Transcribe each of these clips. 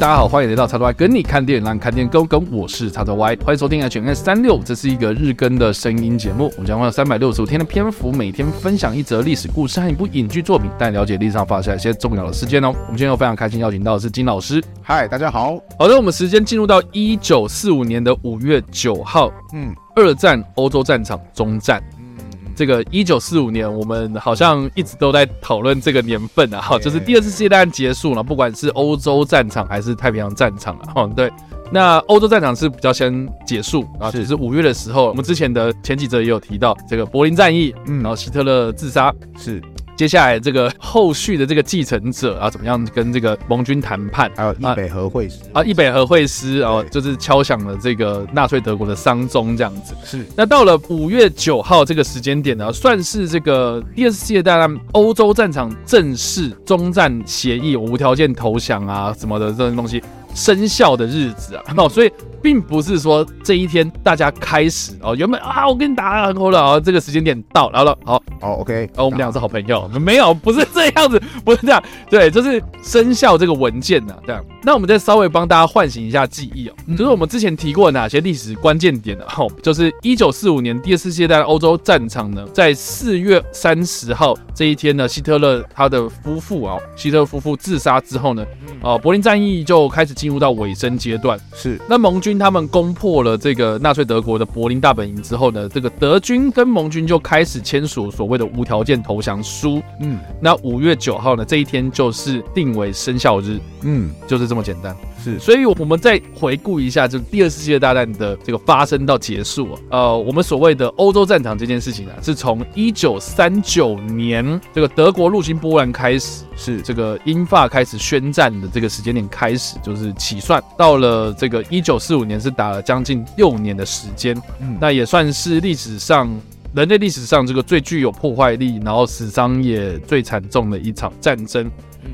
大家好，欢迎来到叉叉 Y 跟你看电影，让你看电影更跟。我是叉叉 Y，欢迎收听 HNS 三六，这是一个日更的声音节目。我们将会有三百六十五天的篇幅，每天分享一则历史故事和一部影剧作品，带你了解历史上发生一些重要的事件哦。我们今天又非常开心邀请到的是金老师。嗨，大家好。好的，我们时间进入到一九四五年的五月九号，嗯，二战欧洲战场终战。这个一九四五年，我们好像一直都在讨论这个年份啊，哈，就是第二次世界大战结束了，不管是欧洲战场还是太平洋战场啊，哈，对，那欧洲战场是比较先结束啊，只是五月的时候，我们之前的前几则也有提到这个柏林战役，嗯，然后希特勒自杀。是。接下来这个后续的这个继承者啊，怎么样跟这个盟军谈判？还有易北和会师啊，易北和会师哦，就是敲响了这个纳粹德国的丧钟，这样子。是。那到了五月九号这个时间点呢，算是这个第二次世界大战欧洲战场正式终战协议，无条件投降啊什么的这种东西生效的日子啊。哦，所以。并不是说这一天大家开始哦，原本啊，我跟你打很好了啊，这个时间点到，然后了，好，好，OK，哦，我们俩是好朋友，没有，不是这样子，不是这样，对，就是生效这个文件呐，这样。那我们再稍微帮大家唤醒一下记忆哦，就是我们之前提过哪些历史关键点呢？哦，就是一九四五年第二次世界大战欧洲战场呢，在四月三十号这一天呢，希特勒他的夫妇啊，希特勒夫妇自杀之后呢，哦，柏林战役就开始进入到尾声阶段，是，那盟军。他们攻破了这个纳粹德国的柏林大本营之后呢，这个德军跟盟军就开始签署所谓的无条件投降书。嗯，那五月九号呢，这一天就是定为生效日。嗯，就是这么简单。是，所以我们再回顾一下，就第二次世界大战的这个发生到结束。呃，我们所谓的欧洲战场这件事情啊，是从一九三九年这个德国入侵波兰开始，是这个英法开始宣战的这个时间点开始，就是起算到了这个一九四五年，是打了将近六年的时间。嗯，那也算是历史上人类历史上这个最具有破坏力，然后死伤也最惨重的一场战争。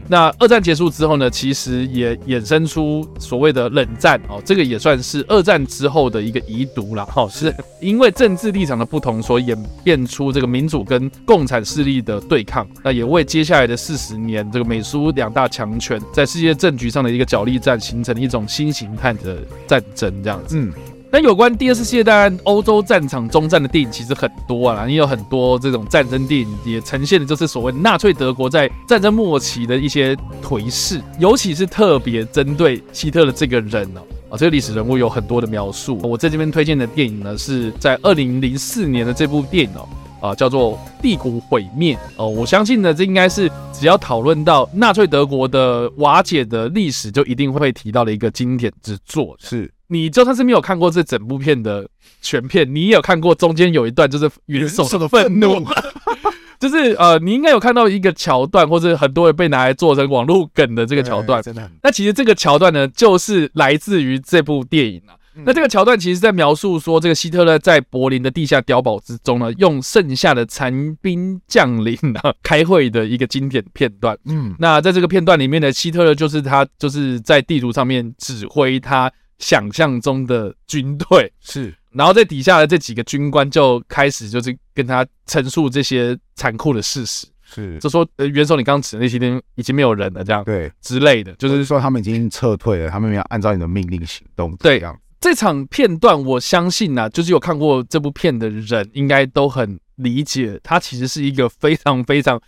那二战结束之后呢，其实也衍生出所谓的冷战哦，这个也算是二战之后的一个遗毒了。哈，是 因为政治立场的不同所演变出这个民主跟共产势力的对抗，那也为接下来的四十年这个美苏两大强权在世界政局上的一个角力战形成了一种新形态的战争这样子。嗯。那有关第二次世界大战欧洲战场终战的电影其实很多啊，也有很多这种战争电影也呈现的就是所谓纳粹德国在战争末期的一些颓势，尤其是特别针对希特勒这个人哦，啊，这个历史人物有很多的描述。我在这边推荐的电影呢，是在二零零四年的这部电影哦，啊，叫做《帝国毁灭》哦，我相信呢，这应该是只要讨论到纳粹德国的瓦解的历史，就一定会被提到的一个经典之作，是。你就算是没有看过这整部片的全片，你也有看过中间有一段就是元首的愤怒，就是呃，你应该有看到一个桥段，或者很多人被拿来做成网络梗的这个桥段。真的，那其实这个桥段呢，就是来自于这部电影啊。那这个桥段其实在描述说，这个希特勒在柏林的地下碉堡之中呢，用剩下的残兵将领啊 开会的一个经典片段。嗯，那在这个片段里面呢，希特勒就是他就是在地图上面指挥他。想象中的军队是，然后在底下的这几个军官就开始就是跟他陈述这些残酷的事实，是就说呃，元首你刚指的那些天已经没有人了，这样对之类的，就是说他们已经撤退了，他们没有按照你的命令行动。对，这场片段我相信呐、啊，就是有看过这部片的人应该都很理解，它其实是一个非常非常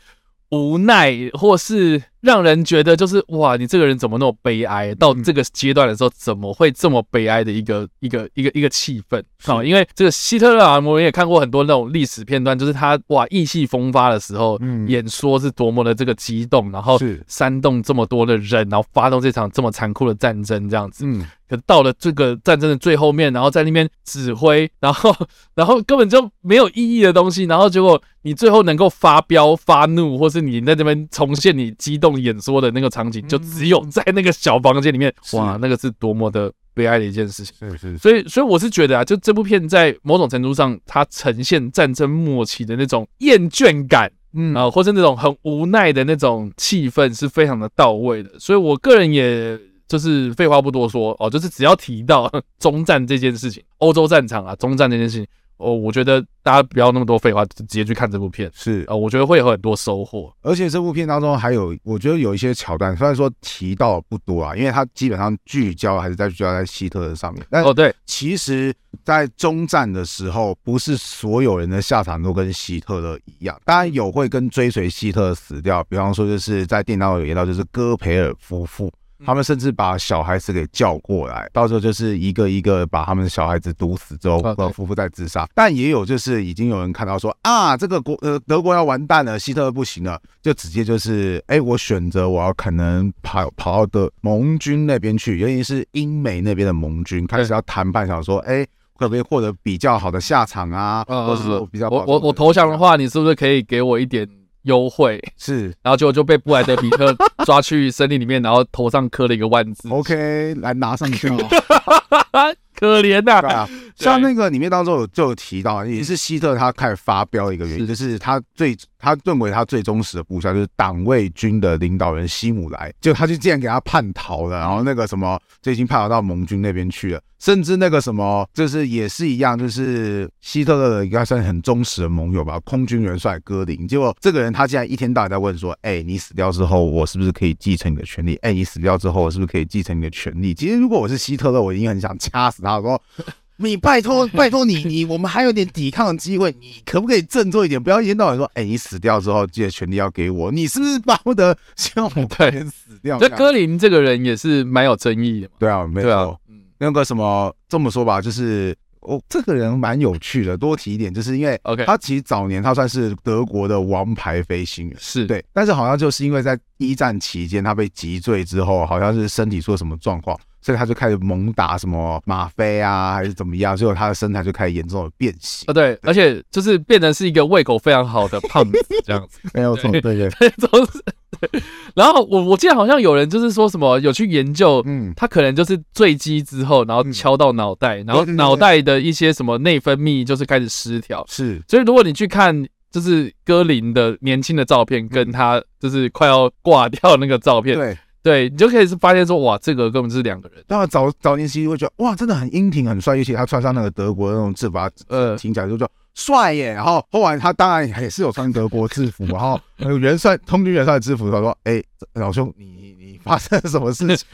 无奈或是。让人觉得就是哇，你这个人怎么那么悲哀？到这个阶段的时候，怎么会这么悲哀的一个一个一个一个气氛啊？因为这个希特勒啊，我们也看过很多那种历史片段，就是他哇意气风发的时候，嗯，演说是多么的这个激动，然后煽动这么多的人，然后发动这场这么残酷的战争这样子。嗯，可到了这个战争的最后面，然后在那边指挥，然后 然后根本就没有意义的东西，然后结果你最后能够发飙发怒，或是你在这边重现你激动。演说的那个场景，就只有在那个小房间里面，哇，那个是多么的悲哀的一件事情。是是，所以所以我是觉得啊，就这部片在某种程度上，它呈现战争末期的那种厌倦感，嗯啊，或是那种很无奈的那种气氛，是非常的到位的。所以我个人也就是废话不多说哦，就是只要提到 中战这件事情，欧洲战场啊，中战这件事情。哦，我觉得大家不要那么多废话，就直接去看这部片。是啊、呃，我觉得会有很多收获。而且这部片当中还有，我觉得有一些桥段，虽然说提到不多啊，因为它基本上聚焦还是在聚焦在希特勒上面。但哦，对，其实，在终战的时候，不是所有人的下场都跟希特勒一样，当然有会跟追随希特勒死掉，比方说就是在电影当中有演到，就是戈培尔夫妇。他们甚至把小孩子给叫过来，到时候就是一个一个把他们的小孩子毒死之后，夫妇再自杀。但也有就是已经有人看到说啊，这个国呃德国要完蛋了，希特勒不行了，就直接就是哎，我选择我要可能跑跑到的盟军那边去，尤其是英美那边的盟军开始要谈判，想说哎，可不可以获得比较好的下场啊？或者说比较我我我投降的话，你是不是可以给我一点？优惠是，然后结果就被布莱德比特 抓去森林里面，然后头上磕了一个万字。OK，来拿上去。可怜呐、啊，对啊，像那个里面当中有就有提到，也是希特他开始发飙的一个原因，就是他最他认为他最忠实的部下就是党卫军的领导人希姆莱，就他就竟然给他叛逃了，然后那个什么就已经叛逃到盟军那边去了，甚至那个什么就是也是一样，就是希特勒的应该算很忠实的盟友吧，空军元帅戈林，结果这个人他竟然一天到晚在问说，哎、欸，你死掉之后，我是不是可以继承你的权利？哎、欸，你死掉之后，我是不是可以继承你的权利？其实如果我是希特勒，我已经很想掐死他。他说：“ 你拜托，拜托你，你我们还有点抵抗的机会，你可不可以振作一点？不要一天到晚说，哎，你死掉之后，这些权利要给我，你是不是巴不得希望我快点 死掉？”这戈林这个人也是蛮有争议的，对啊，没错。嗯，那个什么这么说吧，就是哦，这个人蛮有趣的。多提一点，就是因为，OK，他其实早年他算是德国的王牌飞行员，是对，但是好像就是因为在一战期间他被击坠之后，好像是身体出了什么状况。所以他就开始猛打什么吗啡啊，还是怎么样？最后他的身材就开始严重的变形啊，对，而且就是变成是一个胃口非常好的胖子这样子，没有错，对对，都是。然后我我记得好像有人就是说什么有去研究，嗯，他可能就是坠机之后，然后敲到脑袋，然后脑袋的一些什么内分泌就是开始失调，是。所以如果你去看就是歌林的年轻的照片，跟他就是快要挂掉那个照片，对。对，你就可以是发现说，哇，这个根本是两个人。当然早早年其实会觉得，哇，真的很英挺、很帅，尤其他穿上那个德国的那种制服，呃，听起来就叫帅耶。然后后来他当然也是有穿德国制服，然后 元帅、空军元帅的制服，他说，哎，老兄，你你发生了什么事情？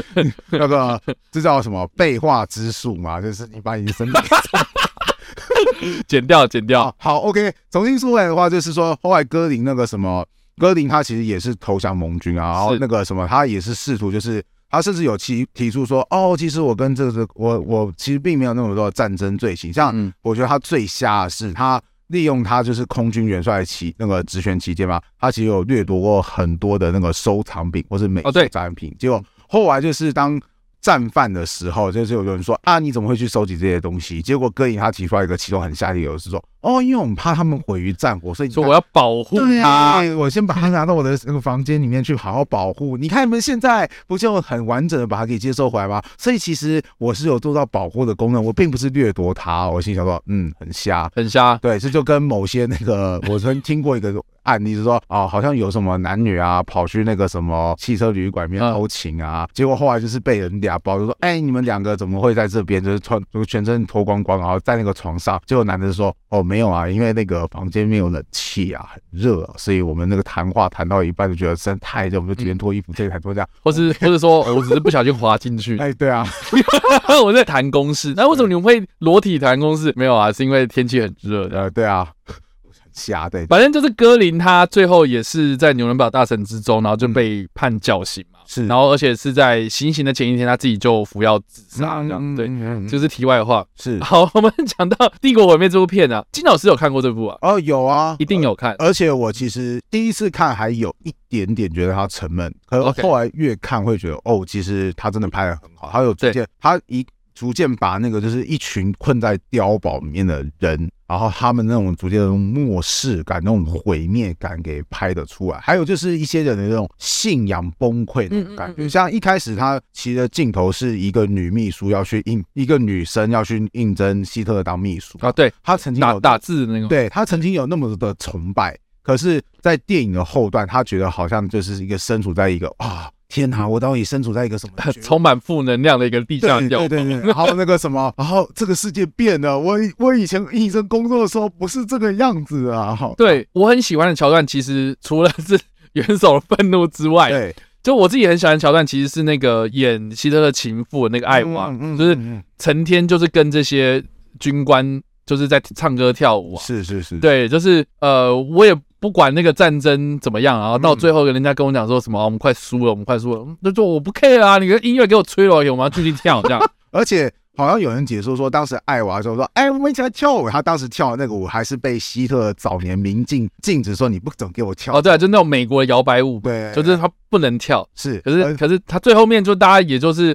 那个这叫什么背话之术嘛？就是你把你的身体剪掉，剪掉。好，OK，重新说来的话，就是说后来戈林那个什么。戈林他其实也是投降盟军啊，然后那个什么，他也是试图，就是他甚至有提提出说，哦，其实我跟这个我我其实并没有那么多战争罪行，像我觉得他最瞎的是他利用他就是空军元帅期那个职权期间嘛，他其实有掠夺过很多的那个收藏品或是美术展品，结果后来就是当战犯的时候，就是有人说啊，你怎么会去收集这些东西？结果哥影他提出来一个其中很下的理由是说。哦，因为我们怕他们毁于战火，所以说我要保护他。对，我先把他拿到我的那个房间里面去，好好保护。你看你们现在不就很完整的把它给接收回来吗？所以其实我是有做到保护的功能，我并不是掠夺他。我心想说，嗯，很瞎，很瞎。对，这就跟某些那个，我曾听过一个案例，是说，哦，好像有什么男女啊，跑去那个什么汽车旅馆里面偷情啊，结果后来就是被人俩包，就说，哎，你们两个怎么会在这边？就是穿，就全身脱光光，然后在那个床上。结果男的说，哦，没有啊，因为那个房间没有冷气啊，很热啊，所以我们那个谈话谈到一半就觉得真的太热，我们就提前脱衣服，这才脱这样，或是或者说我只是不小心滑进去，哎，对啊，我在谈公事，那为什么你们会裸体谈公事？没有啊，是因为天气很热，呃，对啊。瞎的，反正就是戈林，他最后也是在纽伦堡大审之中，然后就被判绞刑嘛。是，然后而且是在行刑的前一天，他自己就服药自杀。这样，对，就是题外话。是，好，我们讲到《帝国毁灭》这部片啊，金老师有看过这部啊？哦，有啊，一定有看。而且我其实第一次看还有一点点觉得他沉闷，可是后来越看会觉得，哦，其实他真的拍的很好。他有逐渐，他一逐渐把那个就是一群困在碉堡里面的人。然后他们那种逐渐的末世感、那种毁灭感给拍的出来，还有就是一些人的那种信仰崩溃的感觉，像一开始他其实镜头是一个女秘书要去应一个女生要去应征希特勒当秘书啊，对，他曾经打打字的那个，对，他曾经有那么的崇拜，可是，在电影的后段，他觉得好像就是一个身处在一个啊。天哪，我到底身处在一个什么 充满负能量的一个地下碉堡？对对对，然后那个什么，然后这个世界变了。我我以前医生工作的时候不是这个样子啊！好，对我很喜欢的桥段，其实除了是元首的愤怒之外，对，就我自己很喜欢的桥段，其实是那个演希特勒情妇的那个艾娃，嗯嗯嗯、就是成天就是跟这些军官就是在唱歌跳舞啊，是是是，对，就是呃，我也。不管那个战争怎么样，然后到最后人家跟我讲说什么，嗯、我们快输了，我们快输了，那就说我不 care 啊，你的音乐给我吹了，我们要继续跳这样。而且好像有人解说说，当时艾娃就说，哎，我们一起来跳舞。他当时跳的那个舞还是被希特早年明禁禁止说你不准给我跳。哦，对、啊，就那种美国的摇摆舞，对，就是他不能跳。是，可是可是他最后面就大家也就是。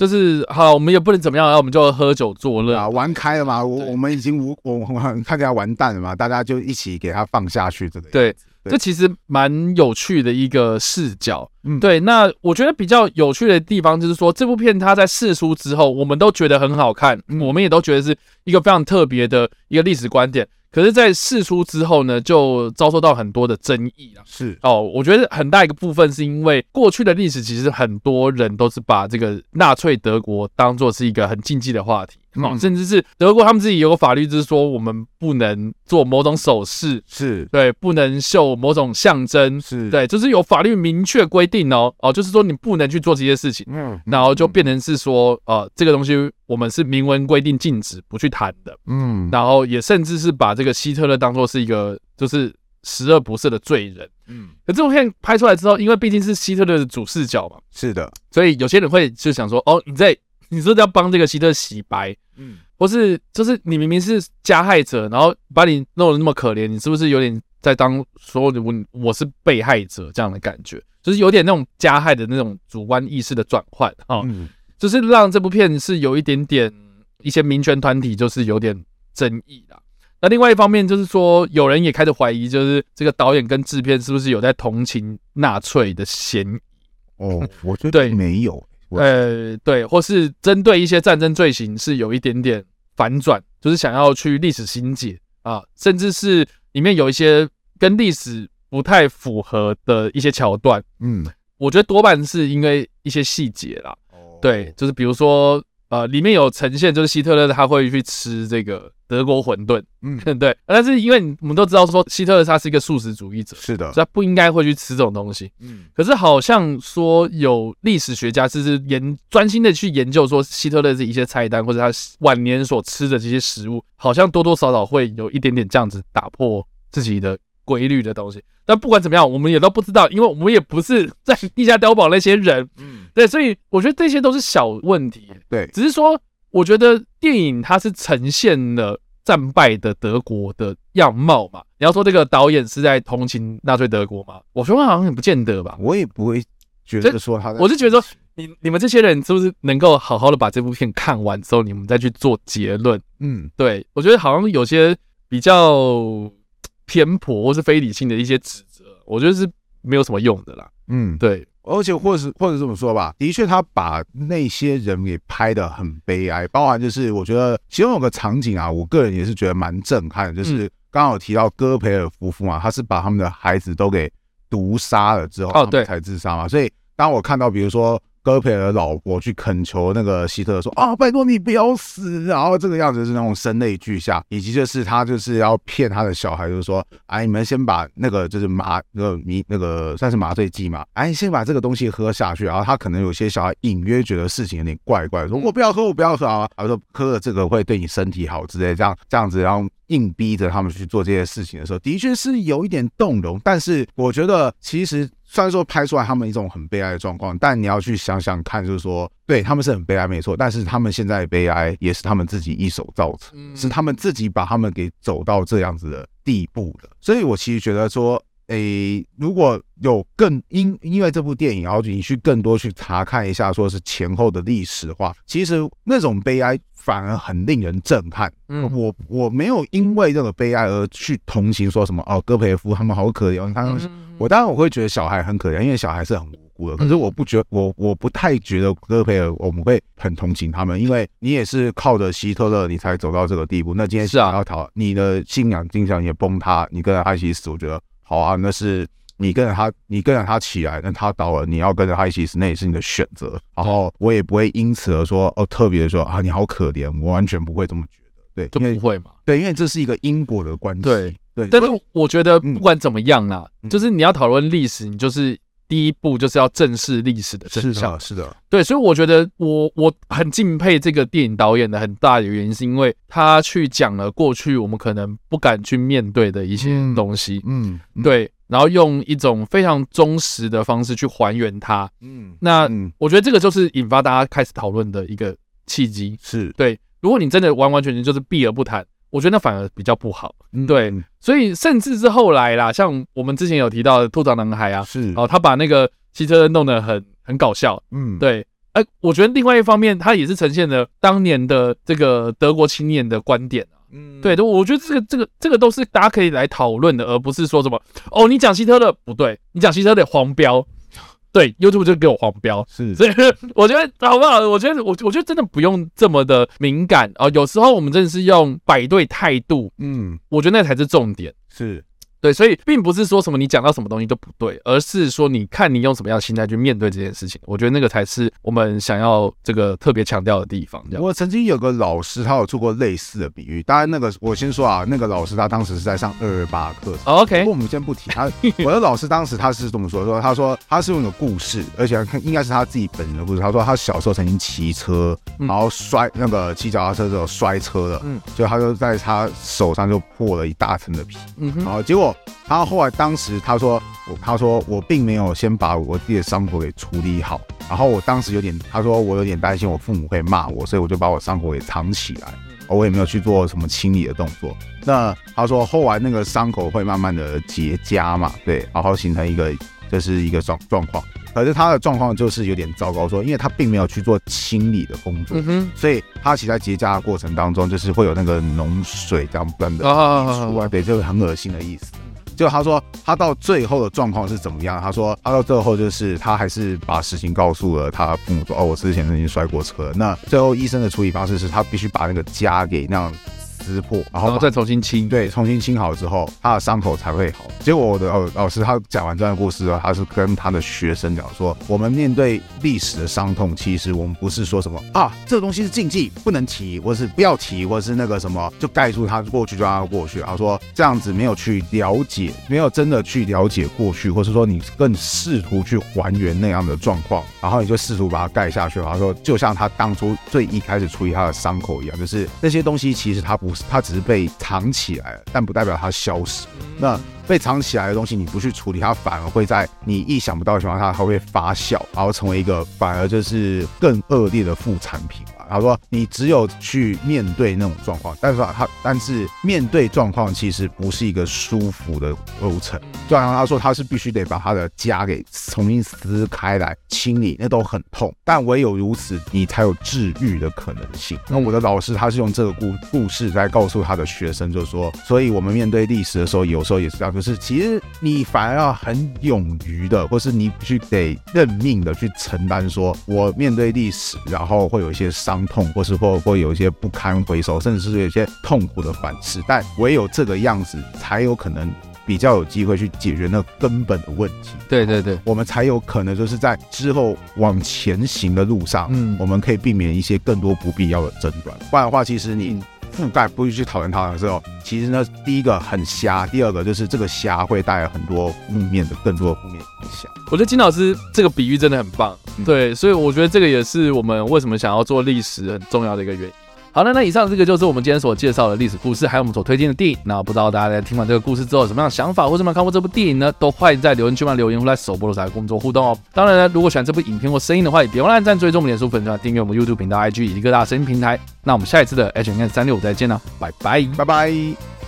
就是好，我们也不能怎么样，然后我们就喝酒作乐啊，玩开了嘛。我我们已经无我我看起来完蛋了嘛，大家就一起给他放下去，对不对，对这其实蛮有趣的一个视角。嗯，对。那我觉得比较有趣的地方就是说，这部片它在试出之后，我们都觉得很好看，我们也都觉得是一个非常特别的一个历史观点。可是，在释出之后呢，就遭受到很多的争议啊。是。哦，我觉得很大一个部分是因为过去的历史，其实很多人都是把这个纳粹德国当做是一个很禁忌的话题。哦，甚至是德国他们自己有个法律，就是说我们不能做某种手势，是。对，不能秀某种象征，是。对，就是有法律明确规定哦，哦，就是说你不能去做这些事情，嗯，然后就变成是说，呃，这个东西我们是明文规定禁止不去谈的，嗯，然后也甚至是把这个希特勒当做是一个就是十恶不赦的罪人，嗯，可这部片拍出来之后，因为毕竟是希特勒的主视角嘛，是的，所以有些人会就想说，哦，你在。你是不是要帮这个希特洗白？嗯，或是就是你明明是加害者，然后把你弄得那么可怜，你是不是有点在当说我我是被害者这样的感觉？就是有点那种加害的那种主观意识的转换啊，嗯，就是让这部片是有一点点一些民权团体就是有点争议啦。那另外一方面就是说，有人也开始怀疑，就是这个导演跟制片是不是有在同情纳粹的嫌疑？哦，我觉得没有。呃，对，或是针对一些战争罪行是有一点点反转，就是想要去历史新解啊，甚至是里面有一些跟历史不太符合的一些桥段。嗯，我觉得多半是因为一些细节啦。哦，对，就是比如说，呃，里面有呈现，就是希特勒他会去吃这个。德国馄饨，嗯，对，但是因为我们都知道说希特勒他是一个素食主义者，是的，所以他不应该会去吃这种东西，嗯，可是好像说有历史学家就是研专心的去研究说希特勒这一些菜单或者他晚年所吃的这些食物，好像多多少少会有一点点这样子打破自己的规律的东西。但不管怎么样，我们也都不知道，因为我们也不是在地下碉堡那些人，嗯，对，所以我觉得这些都是小问题，对，只是说。我觉得电影它是呈现了战败的德国的样貌嘛。你要说这个导演是在同情纳粹德国吗？我说好像也不见得吧。我也不会觉得说他。我是觉得说，你你们这些人是不是能够好好的把这部片看完之后，你们再去做结论？嗯，对，我觉得好像有些比较偏颇或是非理性的一些指责，我觉得是没有什么用的啦。嗯，对。而且，或者是或者这么说吧，的确，他把那些人给拍得很悲哀，包含就是我觉得其中有个场景啊，我个人也是觉得蛮震撼，就是刚刚有提到戈培尔夫妇嘛，他是把他们的孩子都给毒杀了之后，哦，对，才自杀嘛。所以当我看到比如说。戈培尔的老婆去恳求那个希特勒说：“啊，拜托你不要死。”然后这个样子是那种声泪俱下，以及就是他就是要骗他的小孩，就是说：“哎，你们先把那个就是麻那个迷那个算是麻醉剂嘛，哎，先把这个东西喝下去。”然后他可能有些小孩隐约觉得事情有点怪怪，说：“我不要喝，我不要喝啊。”他说：“喝了这个会对你身体好之类，这样这样子，然后硬逼着他们去做这些事情的时候，的确是有一点动容。但是我觉得其实。虽然说拍出来他们一种很悲哀的状况，但你要去想想看，就是说，对他们是很悲哀没错，但是他们现在的悲哀也是他们自己一手造成，是他们自己把他们给走到这样子的地步的。所以我其实觉得说，诶，如果有更因因为这部电影，然后你去更多去查看一下，说是前后的历史的话，其实那种悲哀反而很令人震撼。嗯，我我没有因为这个悲哀而去同情说什么哦，戈培尔夫他们好可怜，他们。我当然我会觉得小孩很可怜，因为小孩是很无辜的。可是我不觉得，我我不太觉得戈培尔我们会很同情他们，因为你也是靠着希特勒你才走到这个地步。那今天是啊，要逃，你的信仰、信仰也崩塌，你跟他一起死，我觉得好啊，那是你跟着他，你跟着他起来，那他倒了，你要跟着他一起死，那也是你的选择。然后我也不会因此而说哦，特别的说啊，你好可怜，我完全不会这么觉得。对，就不会嘛？对，因为这是一个因果的关系。对对，但是我觉得不管怎么样啊，嗯、就是你要讨论历史，你就是。第一步就是要正视历史的真相。是的，对，所以我觉得我我很敬佩这个电影导演的很大的原因，是因为他去讲了过去我们可能不敢去面对的一些东西，嗯，对，然后用一种非常忠实的方式去还原它，嗯，那我觉得这个就是引发大家开始讨论的一个契机，是对。如果你真的完完全全就是避而不谈。我觉得那反而比较不好，对，所以甚至是后来啦，像我们之前有提到的《兔掌男孩》啊，是。哦，他把那个汽车弄得很很搞笑，嗯，对，哎，我觉得另外一方面，他也是呈现了当年的这个德国青年的观点啊，嗯，对，我觉得这个这个这个都是大家可以来讨论的，而不是说什么哦，你讲希特勒不对，你讲希特勒黄标。对，YouTube 就给我黄标，是，所以 我觉得好不好？我觉得我我觉得真的不用这么的敏感啊，有时候我们真的是用摆对态度，嗯，我觉得那才是重点，是。对，所以并不是说什么你讲到什么东西都不对，而是说你看你用什么样的心态去面对这件事情。我觉得那个才是我们想要这个特别强调的地方。我曾经有个老师，他有做过类似的比喻。当然，那个我先说啊，那个老师他当时是在上二二八课。OK，不过我们先不提他。我的老师当时他是这么说：说他说他是用个故事，而且应该是他自己本人的故事。他说他小时候曾经骑车，然后摔那个骑脚踏车的时候摔车了，嗯，就他就在他手上就破了一大层的皮，嗯，然后结果。他后来当时他说我他说我并没有先把我自己的伤口给处理好，然后我当时有点他说我有点担心我父母会骂我，所以我就把我伤口给藏起来，我也没有去做什么清理的动作。那他说后来那个伤口会慢慢的结痂嘛，对，然后形成一个这是一个状状况。可是他的状况就是有点糟糕，说因为他并没有去做清理的工作，嗯、哼所以他其实在结痂的过程当中就是会有那个脓水这样不断的出来，对，就是很恶心的意思。就他说，他到最后的状况是怎么样？他说，他到最后就是他还是把事情告诉了他父母，说，哦，我之前曾经摔过车。那最后医生的处理方式是他必须把那个痂给那样。撕破，然后，再重新清，对，重新清好之后，他的伤口才会好。结果我的老老师他讲完这段故事啊，他是跟他的学生讲说，我们面对历史的伤痛，其实我们不是说什么啊，这个东西是禁忌，不能提，或是不要提，或是那个什么，就盖住它过去就让它过去。他说这样子没有去了解，没有真的去了解过去，或是说你更试图去还原那样的状况，然后你就试图把它盖下去。他说就像他当初最一开始处理他的伤口一样，就是那些东西其实它不。它只是被藏起来了，但不代表它消失。那被藏起来的东西，你不去处理，它反而会在你意想不到的情况下，它会发酵，然后成为一个反而就是更恶劣的副产品。他说：“你只有去面对那种状况，但是他但是面对状况其实不是一个舒服的流程。就好像他说他是必须得把他的家给重新撕开来清理，那都很痛。但唯有如此，你才有治愈的可能性。那我的老师他是用这个故故事来告诉他的学生，就是说，所以我们面对历史的时候，有时候也是这样，就是其实你反而要很勇于的，或是你必须得认命的去承担，说我面对历史，然后会有一些伤。”痛，或是或或有一些不堪回首，甚至是有一些痛苦的反思，但唯有这个样子，才有可能比较有机会去解决那根本的问题。对对对，我们才有可能就是在之后往前行的路上，嗯，我们可以避免一些更多不必要的争端。不然的话，其实你覆盖不去去讨论它的时候，其实呢，第一个很瞎，第二个就是这个瞎会带来很多负面的、更多的负面影响。我觉得金老师这个比喻真的很棒。对，所以我觉得这个也是我们为什么想要做历史很重要的一个原因。好了，那以上这个就是我们今天所介绍的历史故事，还有我们所推荐的电影。那不知道大家在听完这个故事之后有什么样的想法，或者有没有看过这部电影呢？都欢迎在留言区帮留言，或在首播的时候来跟我们做互动哦。当然呢，如果喜欢这部影片或声音的话，也别忘了按赞、追踪我们脸书粉转、订阅我们 YouTube 频道、IG 以及各大声音平台。那我们下一次的 H&M 三六再见了，拜拜，拜拜。